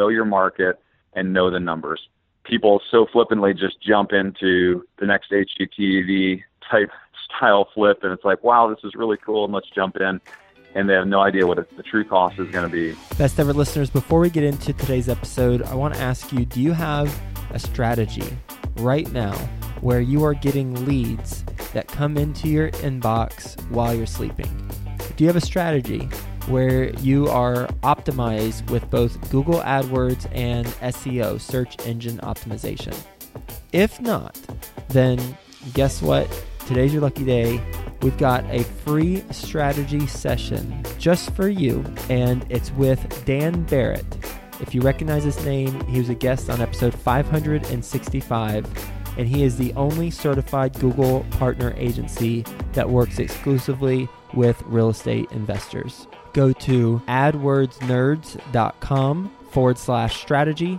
know your market and know the numbers. People so flippantly just jump into the next HGTV type style flip, and it's like, wow, this is really cool, and let's jump in. And they have no idea what the true cost is going to be. Best ever listeners, before we get into today's episode, I want to ask you do you have a strategy right now where you are getting leads that come into your inbox while you're sleeping? Do you have a strategy where you are optimized with both Google AdWords and SEO, search engine optimization? If not, then guess what? Today's your lucky day. We've got a free strategy session just for you, and it's with Dan Barrett. If you recognize his name, he was a guest on episode 565, and he is the only certified Google partner agency that works exclusively with real estate investors go to adwordsnerds.com forward slash strategy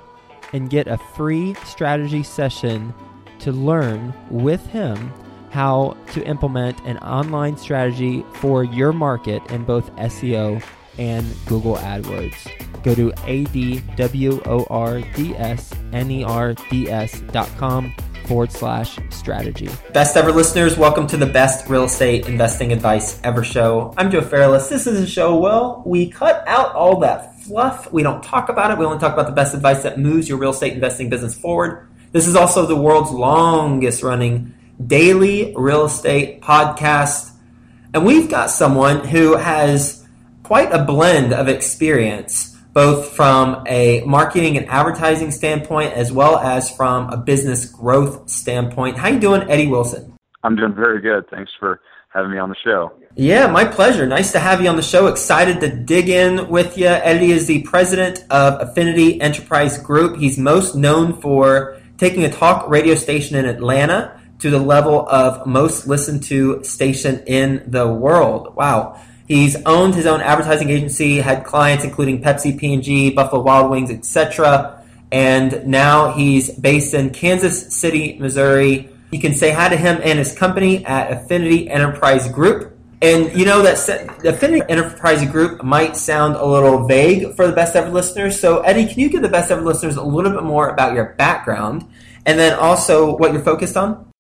and get a free strategy session to learn with him how to implement an online strategy for your market in both SEO and Google AdWords. Go to adwordsnerds.com forward slash strategy. Best ever listeners, welcome to the best real estate investing advice ever show. I'm Joe Fairless. This is a show, well, we cut out all that fluff. We don't talk about it. We only talk about the best advice that moves your real estate investing business forward. This is also the world's longest running daily real estate podcast. And we've got someone who has quite a blend of experience both from a marketing and advertising standpoint as well as from a business growth standpoint. How you doing, Eddie Wilson? I'm doing very good. Thanks for having me on the show. Yeah, my pleasure. Nice to have you on the show. Excited to dig in with you. Eddie is the president of Affinity Enterprise Group. He's most known for taking a talk radio station in Atlanta to the level of most listened to station in the world. Wow. He's owned his own advertising agency, had clients including Pepsi, P&G, Buffalo Wild Wings, etc. And now he's based in Kansas City, Missouri. You can say hi to him and his company at Affinity Enterprise Group. And you know that Affinity Enterprise Group might sound a little vague for the best ever listeners. So, Eddie, can you give the best ever listeners a little bit more about your background and then also what you're focused on?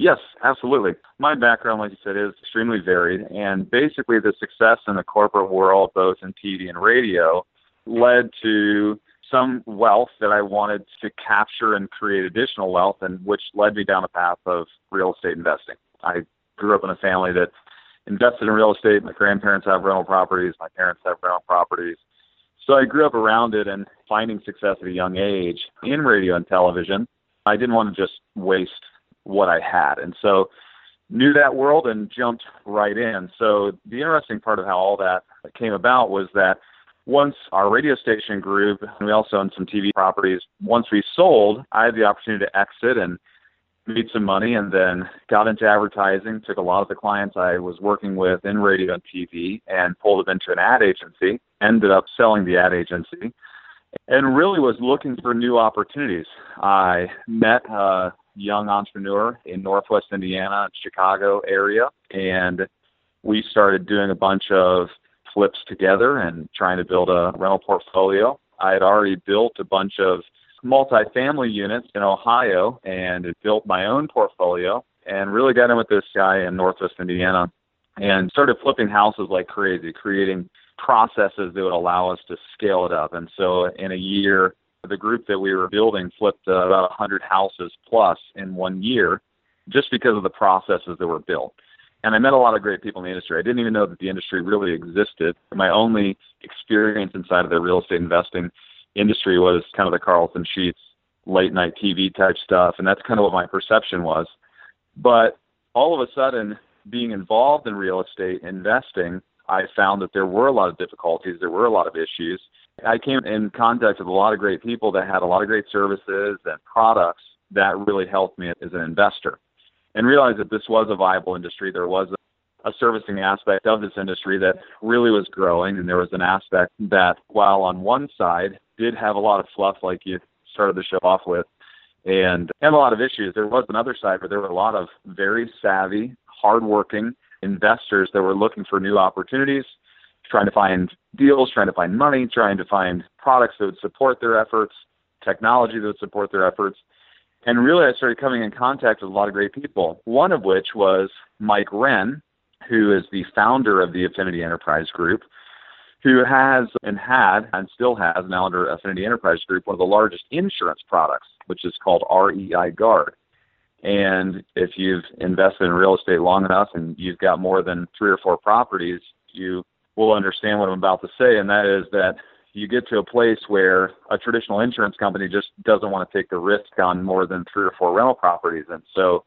Yes, absolutely. My background, like you said, is extremely varied, and basically the success in the corporate world, both in TV and radio, led to some wealth that I wanted to capture and create additional wealth, and which led me down a path of real estate investing. I grew up in a family that invested in real estate. My grandparents have rental properties. My parents have rental properties. So I grew up around it and finding success at a young age in radio and television. I didn't want to just waste what I had. And so knew that world and jumped right in. So the interesting part of how all that came about was that once our radio station grew, and we also owned some TV properties, once we sold, I had the opportunity to exit and made some money and then got into advertising, took a lot of the clients I was working with in radio and TV and pulled them into an ad agency, ended up selling the ad agency and really was looking for new opportunities. I met uh, young entrepreneur in Northwest Indiana, Chicago area, and we started doing a bunch of flips together and trying to build a rental portfolio. I had already built a bunch of multifamily units in Ohio and built my own portfolio and really got in with this guy in Northwest Indiana and started flipping houses like crazy, creating processes that would allow us to scale it up. And so in a year, the group that we were building flipped uh, about 100 houses plus in one year just because of the processes that were built. And I met a lot of great people in the industry. I didn't even know that the industry really existed. My only experience inside of the real estate investing industry was kind of the Carleton Sheets late night TV type stuff. And that's kind of what my perception was. But all of a sudden, being involved in real estate investing, I found that there were a lot of difficulties, there were a lot of issues, I came in contact with a lot of great people that had a lot of great services and products that really helped me as an investor and realized that this was a viable industry. There was a, a servicing aspect of this industry that really was growing, and there was an aspect that, while on one side did have a lot of fluff, like you started the show off with, and and a lot of issues, there was another side where there were a lot of very savvy, hardworking investors that were looking for new opportunities trying to find deals, trying to find money, trying to find products that would support their efforts, technology that would support their efforts. And really, I started coming in contact with a lot of great people, one of which was Mike Wren, who is the founder of the Affinity Enterprise Group, who has and had and still has now under Affinity Enterprise Group one of the largest insurance products, which is called REI Guard. And if you've invested in real estate long enough and you've got more than three or four properties, you will understand what I'm about to say, and that is that you get to a place where a traditional insurance company just doesn't want to take the risk on more than three or four rental properties. And so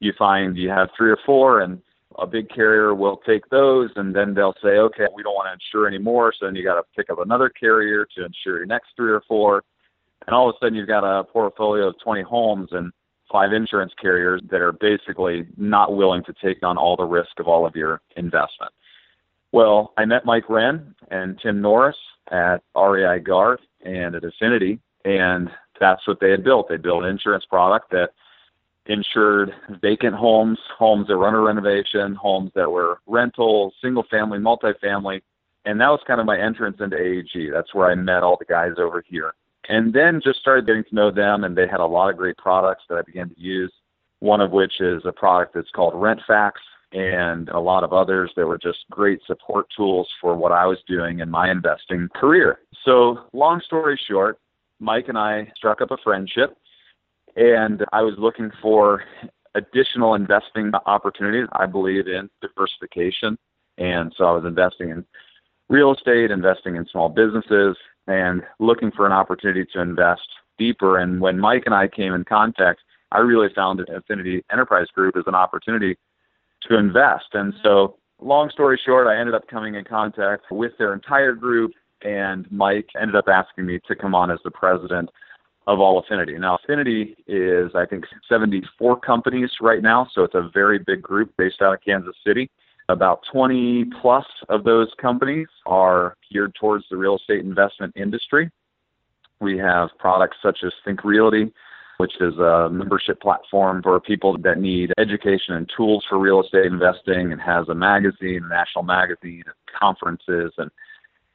you find you have three or four, and a big carrier will take those, and then they'll say, okay, we don't want to insure anymore. So then you got to pick up another carrier to insure your next three or four. And all of a sudden, you've got a portfolio of 20 homes and five insurance carriers that are basically not willing to take on all the risk of all of your investment. Well, I met Mike Wren and Tim Norris at REI Guard and at Affinity, and that's what they had built. They built an insurance product that insured vacant homes, homes that were under renovation, homes that were rental, single family, multifamily. And that was kind of my entrance into AEG. That's where I met all the guys over here. And then just started getting to know them, and they had a lot of great products that I began to use. One of which is a product that's called RentFax, and a lot of others that were just great support tools for what I was doing in my investing career. So, long story short, Mike and I struck up a friendship, and I was looking for additional investing opportunities. I believe in diversification, and so I was investing in real estate, investing in small businesses, and looking for an opportunity to invest deeper. And when Mike and I came in contact, I really found Affinity Enterprise Group as an opportunity to invest. And so, mm-hmm. long story short, I ended up coming in contact with their entire group, and Mike ended up asking me to come on as the president of all Affinity. Now, Affinity is, I think, 74 companies right now, so it's a very big group based out of Kansas City. About 20 plus of those companies are geared towards the real estate investment industry. We have products such as Think Realty, which is a membership platform for people that need education and tools for real estate investing and has a magazine, a national magazine, conferences and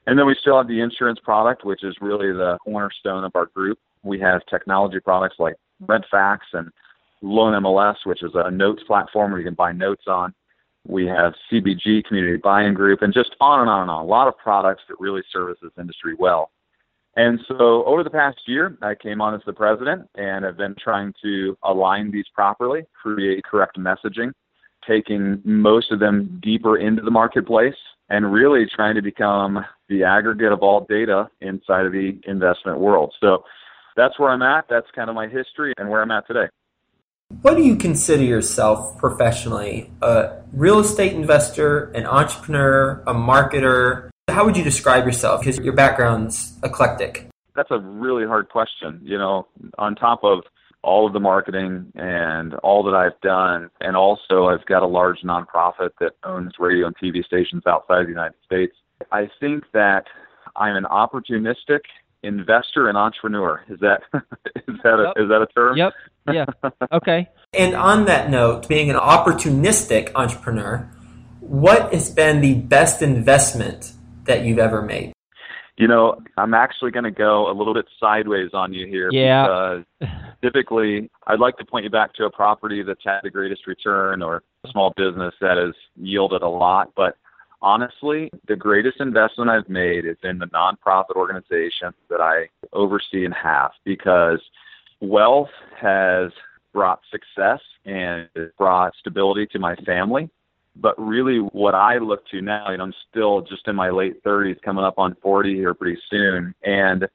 and then we still have the insurance product, which is really the cornerstone of our group. We have technology products like RentFax and Loan MLS, which is a notes platform where you can buy notes on. We have CBG Community Buying Group, and just on and on and on. A lot of products that really service this industry well. And so over the past year, I came on as the president and have been trying to align these properly, create correct messaging, taking most of them deeper into the marketplace, and really trying to become the aggregate of all data inside of the investment world. So that's where I'm at. That's kind of my history and where I'm at today. What do you consider yourself professionally? A real estate investor, an entrepreneur, a marketer? How would you describe yourself? Because your background's eclectic. That's a really hard question. You know, on top of all of the marketing and all that I've done, and also I've got a large nonprofit that owns radio and TV stations outside of the United States. I think that I'm an opportunistic investor and entrepreneur. Is that is that a, yep. is that a term? Yep. Yeah. Okay. and on that note, being an opportunistic entrepreneur, what has been the best investment that you've ever made? You know, I'm actually going to go a little bit sideways on you here. Yeah. Because typically, I'd like to point you back to a property that's had the greatest return or a small business that has yielded a lot. But honestly, the greatest investment I've made is in the nonprofit organization that I oversee and have because wealth has brought success and brought stability to my family but really, what I look to now, you know, I'm still just in my late 30s, coming up on 40 here pretty soon, and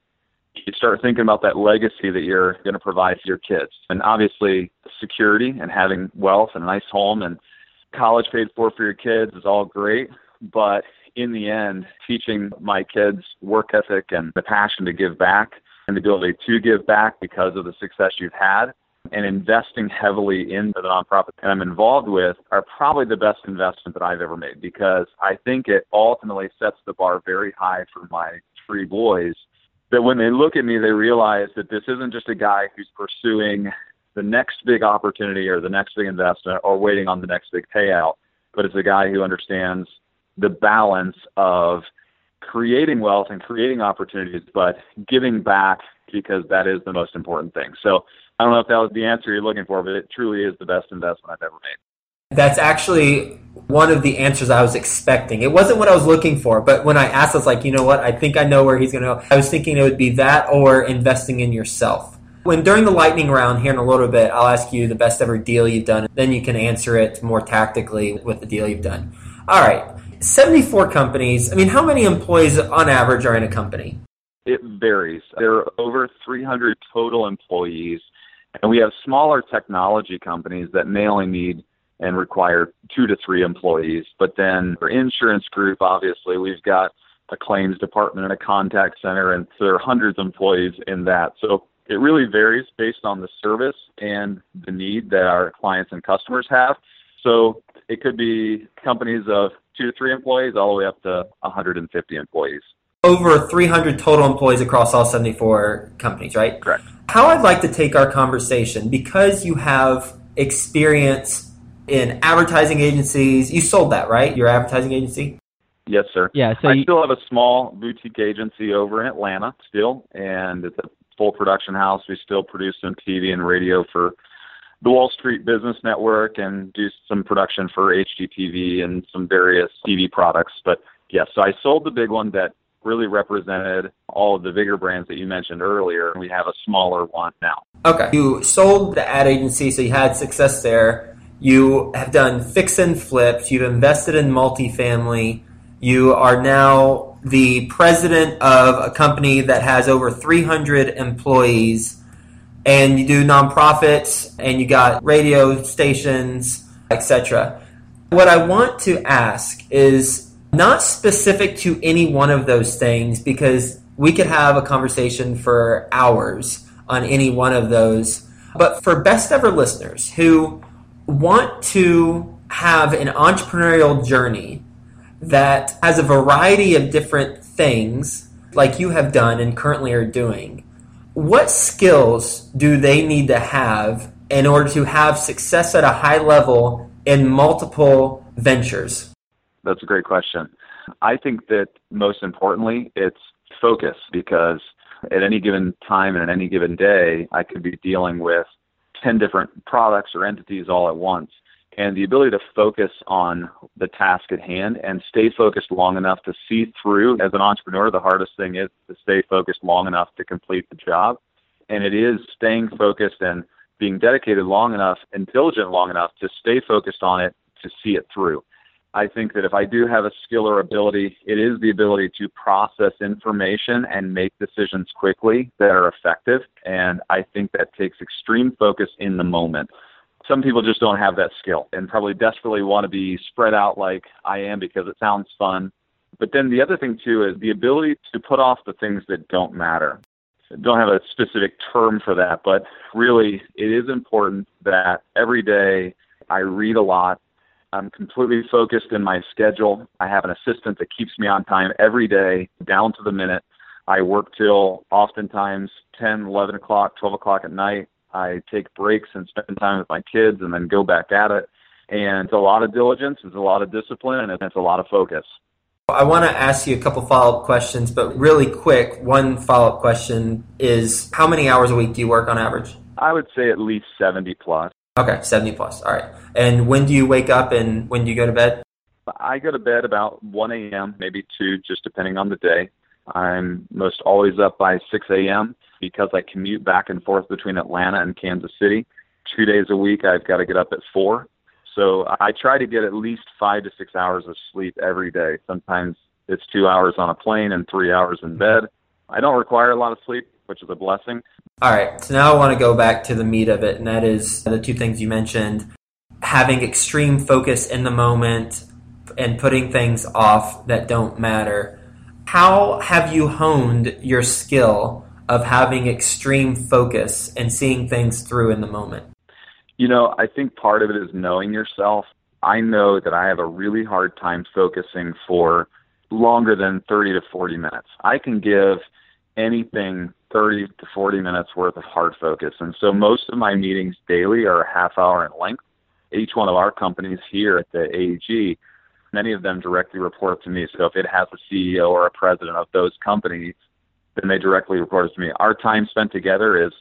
you start thinking about that legacy that you're going to provide to your kids. And obviously, security and having wealth and a nice home and college paid for for your kids is all great. But in the end, teaching my kids work ethic and the passion to give back and the ability to give back because of the success you've had and investing heavily in the nonprofit that I'm involved with are probably the best investment that I've ever made because I think it ultimately sets the bar very high for my three boys. That when they look at me, they realize that this isn't just a guy who's pursuing the next big opportunity or the next big investment or waiting on the next big payout, but it's a guy who understands the balance of creating wealth and creating opportunities, but giving back because that is the most important thing. So I don't know if that was the answer you're looking for, but it truly is the best investment I've ever made. That's actually one of the answers I was expecting. It wasn't what I was looking for, but when I asked, I was like, you know what? I think I know where he's going to go. I was thinking it would be that or investing in yourself. When during the lightning round here in a little bit, I'll ask you the best ever deal you've done. Then you can answer it more tactically with the deal you've done. All right. 74 companies. I mean, how many employees on average are in a company? It varies. There are over 300 total employees, and we have smaller technology companies that may only need and require two to three employees. But then for insurance group, obviously, we've got a claims department and a contact center, and so there are hundreds of employees in that. So it really varies based on the service and the need that our clients and customers have. So it could be companies of two to three employees all the way up to 150 employees. Over 300 total employees across all 74 companies, right? Correct. How I'd like to take our conversation, because you have experience in advertising agencies, you sold that, right? Your advertising agency? Yes, sir. Yeah, so I you, still have a small boutique agency over in Atlanta still, and it's a full production house. We still produce some TV and radio for the Wall Street Business Network and do some production for HGTV and some various TV products. But yes, so I sold the big one that really represented all of the bigger brands that you mentioned earlier. We have a smaller one now. Okay. You sold the ad agency, so you had success there. You have done fix and flips. You've invested in multifamily. You are now the president of a company that has over 300 employees and you do nonprofits and you got radio stations, etc. What I want to ask is not specific to any one of those things because we could have a conversation for hours on any one of those. But for best ever listeners who want to have an entrepreneurial journey that has a variety of different things like you have done and currently are doing, what skills do they need to have in order to have success at a high level in multiple ventures? That's a great question. I think that most importantly, it's focus because at any given time and at any given day, I could be dealing with 10 different products or entities all at once. And the ability to focus on the task at hand and stay focused long enough to see through as an entrepreneur the hardest thing is to stay focused long enough to complete the job. And it is staying focused and being dedicated long enough and diligent long enough to stay focused on it to see it through i think that if i do have a skill or ability it is the ability to process information and make decisions quickly that are effective and i think that takes extreme focus in the moment some people just don't have that skill and probably desperately want to be spread out like I am because it sounds fun. But then the other thing too is the ability to put off the things that don't matter. I don't have a specific term for that, but really it is important that every day I read a lot. I'm completely focused in my schedule. I have an assistant that keeps me on time every day, down to the minute. I work till oftentimes 10, 11 o'clock, 12 o'clock at night. I take breaks and spend time with my kids and then go back at it. And it's a lot of diligence, it's a lot of discipline, and it's a lot of focus. I want to ask you a couple follow up questions, but really quick, one follow up question is how many hours a week do you work on average? I would say at least 70 plus. Okay, 70 plus. All right. And when do you wake up and when do you go to bed? I go to bed about 1 a.m., maybe 2, just depending on the day. I'm most always up by 6 a.m because I commute back and forth between Atlanta and Kansas City. Two days a week, I've got to get up at four. So I try to get at least five to six hours of sleep every day. Sometimes it's two hours on a plane and three hours in bed. I don't require a lot of sleep, which is a blessing. All right. So now I want to go back to the meat of it, and that is the two things you mentioned having extreme focus in the moment and putting things off that don't matter. How have you honed your skill of having extreme focus and seeing things through in the moment? You know, I think part of it is knowing yourself. I know that I have a really hard time focusing for longer than 30 to 40 minutes. I can give anything 30 to 40 minutes worth of hard focus. And so most of my meetings daily are a half hour in length. Each one of our companies here at the AEG Many of them directly report to me. So if it has a CEO or a president of those companies, then they directly report to me. Our time spent together is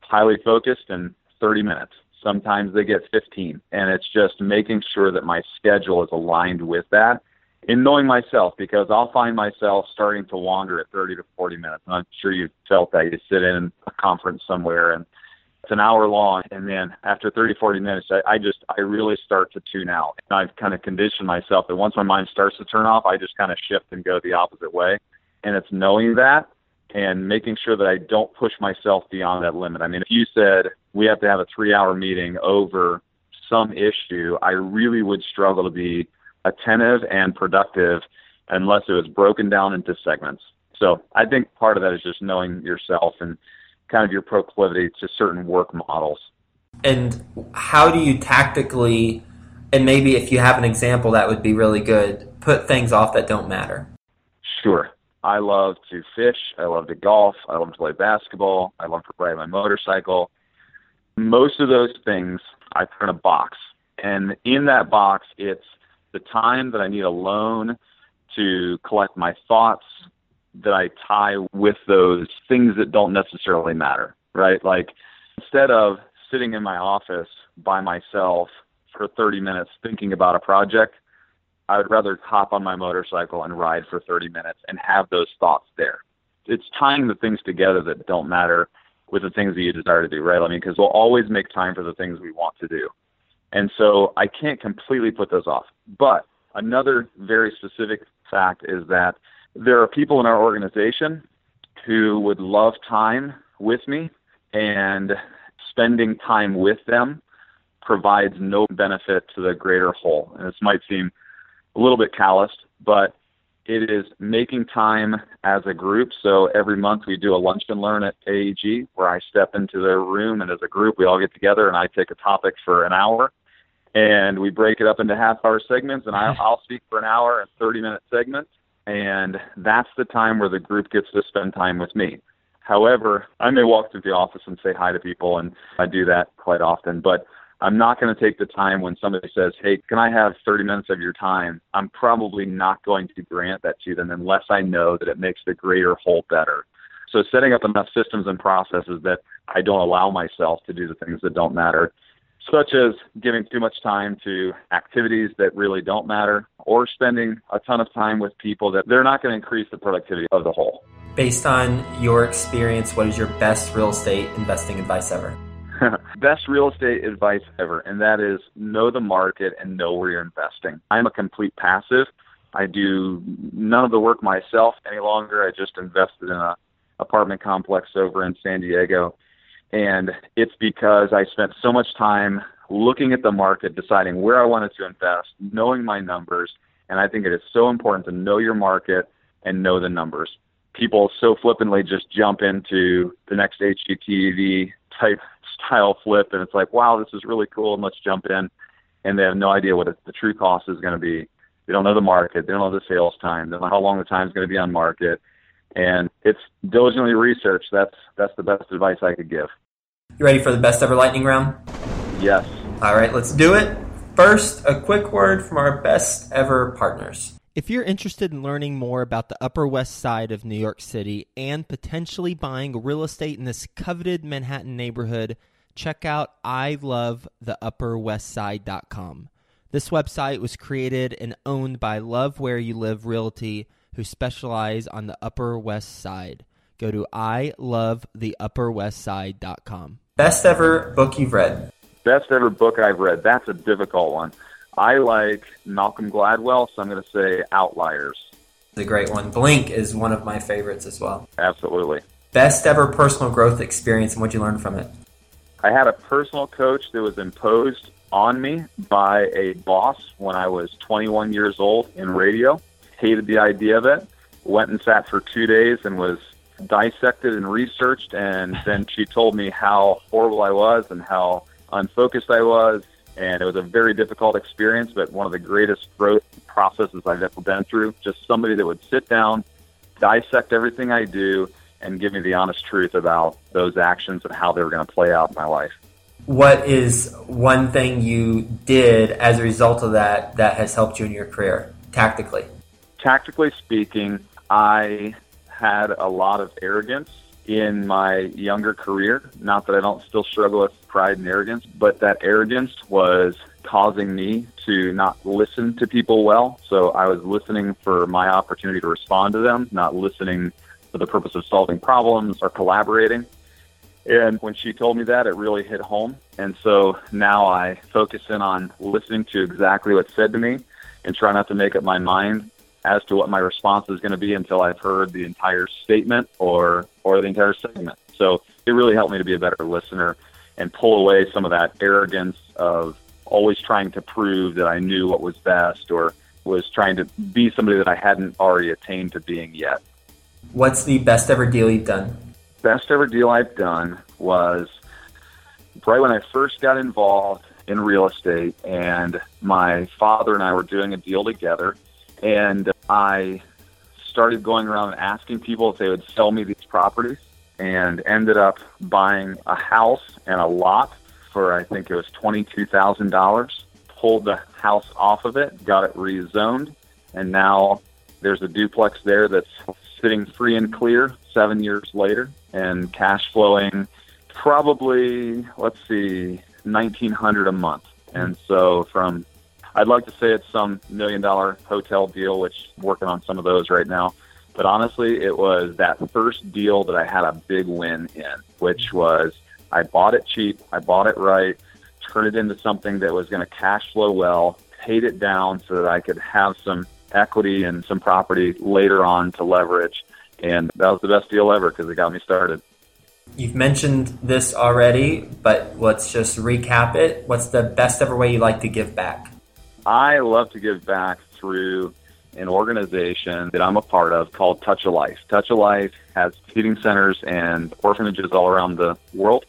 highly focused and 30 minutes. Sometimes they get 15. And it's just making sure that my schedule is aligned with that in knowing myself because I'll find myself starting to wander at 30 to 40 minutes. I'm sure you've felt that. You sit in a conference somewhere and it's an hour long and then after 30 40 minutes I, I just i really start to tune out and i've kind of conditioned myself that once my mind starts to turn off i just kind of shift and go the opposite way and it's knowing that and making sure that i don't push myself beyond that limit i mean if you said we have to have a three hour meeting over some issue i really would struggle to be attentive and productive unless it was broken down into segments so i think part of that is just knowing yourself and kind of your proclivity to certain work models. And how do you tactically, and maybe if you have an example that would be really good, put things off that don't matter? Sure. I love to fish. I love to golf. I love to play basketball. I love to ride my motorcycle. Most of those things I put in a box. And in that box, it's the time that I need alone to collect my thoughts, that I tie with those things that don't necessarily matter, right? Like instead of sitting in my office by myself for 30 minutes thinking about a project, I would rather hop on my motorcycle and ride for 30 minutes and have those thoughts there. It's tying the things together that don't matter with the things that you desire to do, right? I mean, because we'll always make time for the things we want to do. And so I can't completely put those off. But another very specific fact is that there are people in our organization who would love time with me, and spending time with them provides no benefit to the greater whole. And this might seem a little bit calloused, but it is making time as a group. So every month we do a lunch and learn at AEG where I step into their room and as a group we all get together and I take a topic for an hour and we break it up into half hour segments and I'll speak for an hour and 30 minute segments and that's the time where the group gets to spend time with me. However, I may walk through the office and say hi to people, and I do that quite often, but I'm not going to take the time when somebody says, Hey, can I have 30 minutes of your time? I'm probably not going to grant that to them unless I know that it makes the greater whole better. So, setting up enough systems and processes that I don't allow myself to do the things that don't matter such as giving too much time to activities that really don't matter or spending a ton of time with people that they're not going to increase the productivity of the whole. Based on your experience, what is your best real estate investing advice ever? best real estate advice ever, and that is know the market and know where you're investing. I'm a complete passive. I do none of the work myself any longer. I just invested in a apartment complex over in San Diego and it's because I spent so much time looking at the market, deciding where I wanted to invest, knowing my numbers. And I think it is so important to know your market and know the numbers. People so flippantly just jump into the next HGTV type style flip, and it's like, wow, this is really cool, and let's jump in. And they have no idea what the true cost is going to be. They don't know the market. They don't know the sales time. They don't know how long the time is going to be on market. And it's diligently researched. That's that's the best advice I could give. You ready for the best ever lightning round? Yes. All right, let's do it. First, a quick word from our best ever partners. If you're interested in learning more about the Upper West Side of New York City and potentially buying real estate in this coveted Manhattan neighborhood, check out ilovetheupperwestside.com. This website was created and owned by Love Where You Live Realty, who specialize on the Upper West Side. Go to ilovetheupperwestside.com. Best ever book you've read? Best ever book I've read. That's a difficult one. I like Malcolm Gladwell, so I'm going to say Outliers. The great one. Blink is one of my favorites as well. Absolutely. Best ever personal growth experience and what you learned from it? I had a personal coach that was imposed on me by a boss when I was 21 years old in radio. Hated the idea of it. Went and sat for two days and was dissected and researched, and then she told me how horrible I was and how unfocused I was. And it was a very difficult experience, but one of the greatest growth processes I've ever been through. Just somebody that would sit down, dissect everything I do, and give me the honest truth about those actions and how they were going to play out in my life. What is one thing you did as a result of that that has helped you in your career? tactically? Tactically speaking, I had a lot of arrogance in my younger career. Not that I don't still struggle with pride and arrogance, but that arrogance was causing me to not listen to people well. So I was listening for my opportunity to respond to them, not listening for the purpose of solving problems or collaborating. And when she told me that, it really hit home. And so now I focus in on listening to exactly what's said to me and try not to make up my mind as to what my response is going to be until I've heard the entire statement or or the entire segment. So it really helped me to be a better listener and pull away some of that arrogance of always trying to prove that I knew what was best or was trying to be somebody that I hadn't already attained to being yet. What's the best ever deal you've done? Best ever deal I've done was right when I first got involved in real estate, and my father and I were doing a deal together, and I started going around and asking people if they would sell me these properties, and ended up buying a house and a lot for I think it was twenty two thousand dollars. Pulled the house off of it, got it rezoned, and now there's a duplex there that's sitting free and clear seven years later and cash flowing probably let's see nineteen hundred a month. And so from I'd like to say it's some million dollar hotel deal, which I'm working on some of those right now. But honestly, it was that first deal that I had a big win in, which was I bought it cheap, I bought it right, turned it into something that was going to cash flow well, paid it down so that I could have some equity and some property later on to leverage. And that was the best deal ever because it got me started. You've mentioned this already, but let's just recap it. What's the best ever way you like to give back? I love to give back through an organization that I'm a part of called Touch a Life. Touch a Life has feeding centers and orphanages all around the world.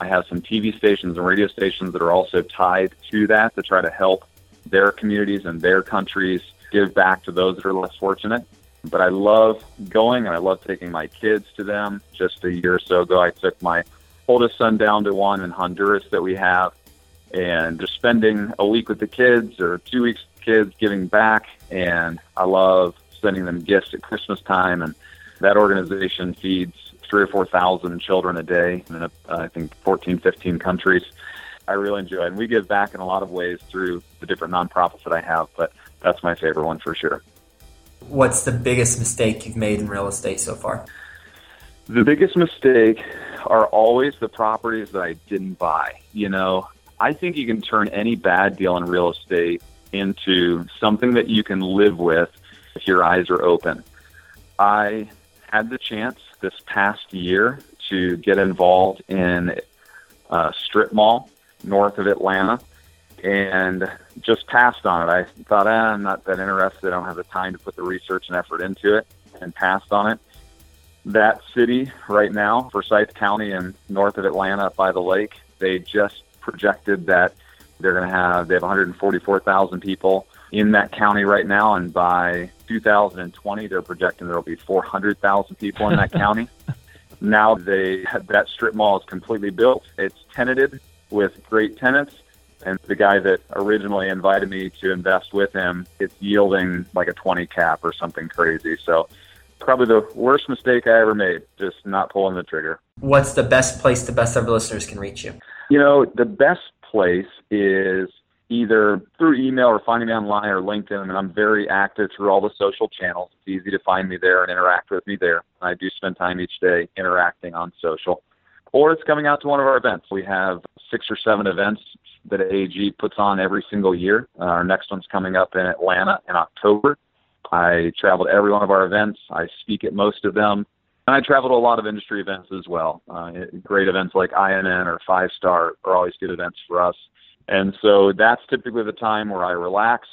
I have some TV stations and radio stations that are also tied to that to try to help their communities and their countries give back to those that are less fortunate. But I love going and I love taking my kids to them. Just a year or so ago, I took my oldest son down to one in Honduras that we have and just spending a week with the kids or two weeks with the kids giving back. And I love sending them gifts at Christmas time. And that organization feeds three or 4,000 children a day in, uh, I think, 14, 15 countries. I really enjoy it. And we give back in a lot of ways through the different nonprofits that I have, but that's my favorite one for sure. What's the biggest mistake you've made in real estate so far? The biggest mistake are always the properties that I didn't buy. You know, I think you can turn any bad deal in real estate into something that you can live with if your eyes are open. I had the chance this past year to get involved in a strip mall north of Atlanta and just passed on it. I thought, ah, I'm not that interested. I don't have the time to put the research and effort into it and passed on it. That city right now, Forsyth County and north of Atlanta by the lake, they just projected that they're going to have, they have 144,000 people in that county right now. And by 2020, they're projecting there will be 400,000 people in that county. Now they that strip mall is completely built. It's tenanted with great tenants. And the guy that originally invited me to invest with him, it's yielding like a 20 cap or something crazy. So probably the worst mistake I ever made, just not pulling the trigger. What's the best place the best ever listeners can reach you? You know, the best place is either through email or finding me online or LinkedIn. I mean, I'm very active through all the social channels. It's easy to find me there and interact with me there. I do spend time each day interacting on social. Or it's coming out to one of our events. We have six or seven events that AG puts on every single year. Uh, our next one's coming up in Atlanta in October. I travel to every one of our events. I speak at most of them. And I travel to a lot of industry events as well. Uh, great events like IMN or Five Star are always good events for us. And so that's typically the time where I relax,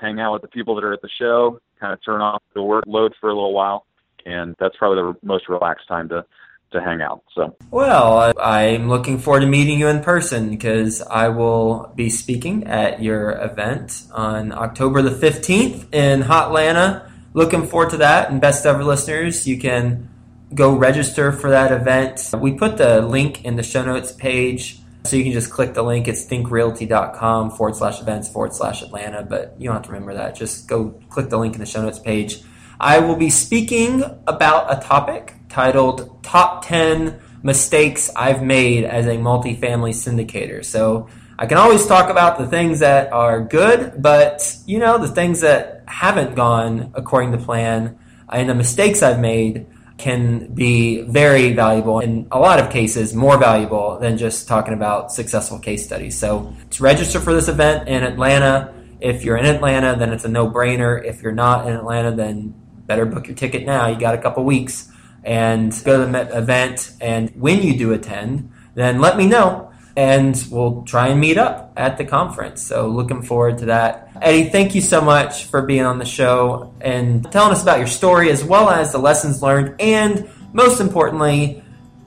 hang out with the people that are at the show, kind of turn off the workload for a little while. And that's probably the most relaxed time to to hang out. So, well, I'm looking forward to meeting you in person because I will be speaking at your event on October the 15th in Hotlanta. Looking forward to that. And best ever listeners, you can go register for that event. We put the link in the show notes page So you can just click the link. It's thinkrealty.com forward slash events forward slash Atlanta, but you don't have to remember that. Just go click the link in the show notes page. I will be speaking about a topic titled Top 10 Mistakes I've Made as a Multifamily Syndicator. So I can always talk about the things that are good, but you know, the things that haven't gone according to plan and the mistakes I've made can be very valuable in a lot of cases more valuable than just talking about successful case studies so to register for this event in atlanta if you're in atlanta then it's a no-brainer if you're not in atlanta then better book your ticket now you got a couple weeks and go to the event and when you do attend then let me know and we'll try and meet up at the conference. So looking forward to that. Eddie, thank you so much for being on the show and telling us about your story as well as the lessons learned and most importantly,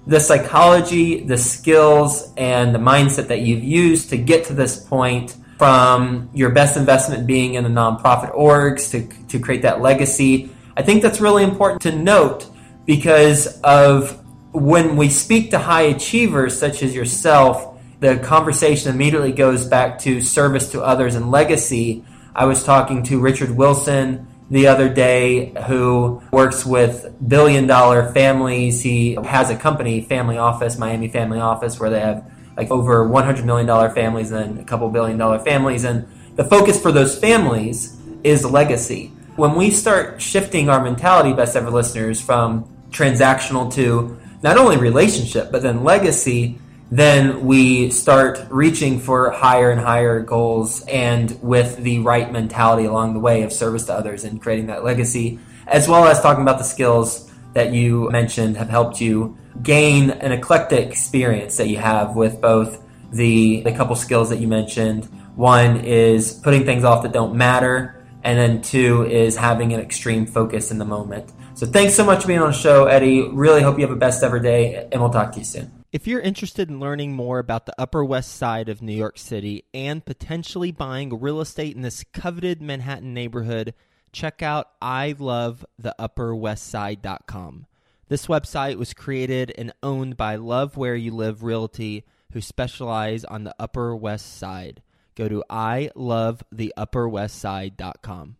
the psychology, the skills, and the mindset that you've used to get to this point from your best investment being in the nonprofit orgs to, to create that legacy. I think that's really important to note because of when we speak to high achievers such as yourself, the conversation immediately goes back to service to others and legacy. I was talking to Richard Wilson the other day who works with billion dollar families. He has a company, Family Office, Miami Family Office, where they have like over $100 million families and a couple billion dollar families. And the focus for those families is legacy. When we start shifting our mentality, best ever listeners, from transactional to not only relationship, but then legacy, then we start reaching for higher and higher goals and with the right mentality along the way of service to others and creating that legacy, as well as talking about the skills that you mentioned have helped you gain an eclectic experience that you have with both the, the couple skills that you mentioned. One is putting things off that don't matter, and then two is having an extreme focus in the moment. So thanks so much for being on the show, Eddie. Really hope you have a best ever day, and we'll talk to you soon. If you're interested in learning more about the Upper West Side of New York City and potentially buying real estate in this coveted Manhattan neighborhood, check out ilovetheupperwestside.com. This website was created and owned by Love Where You Live Realty, who specialize on the Upper West Side. Go to ilovetheupperwestside.com.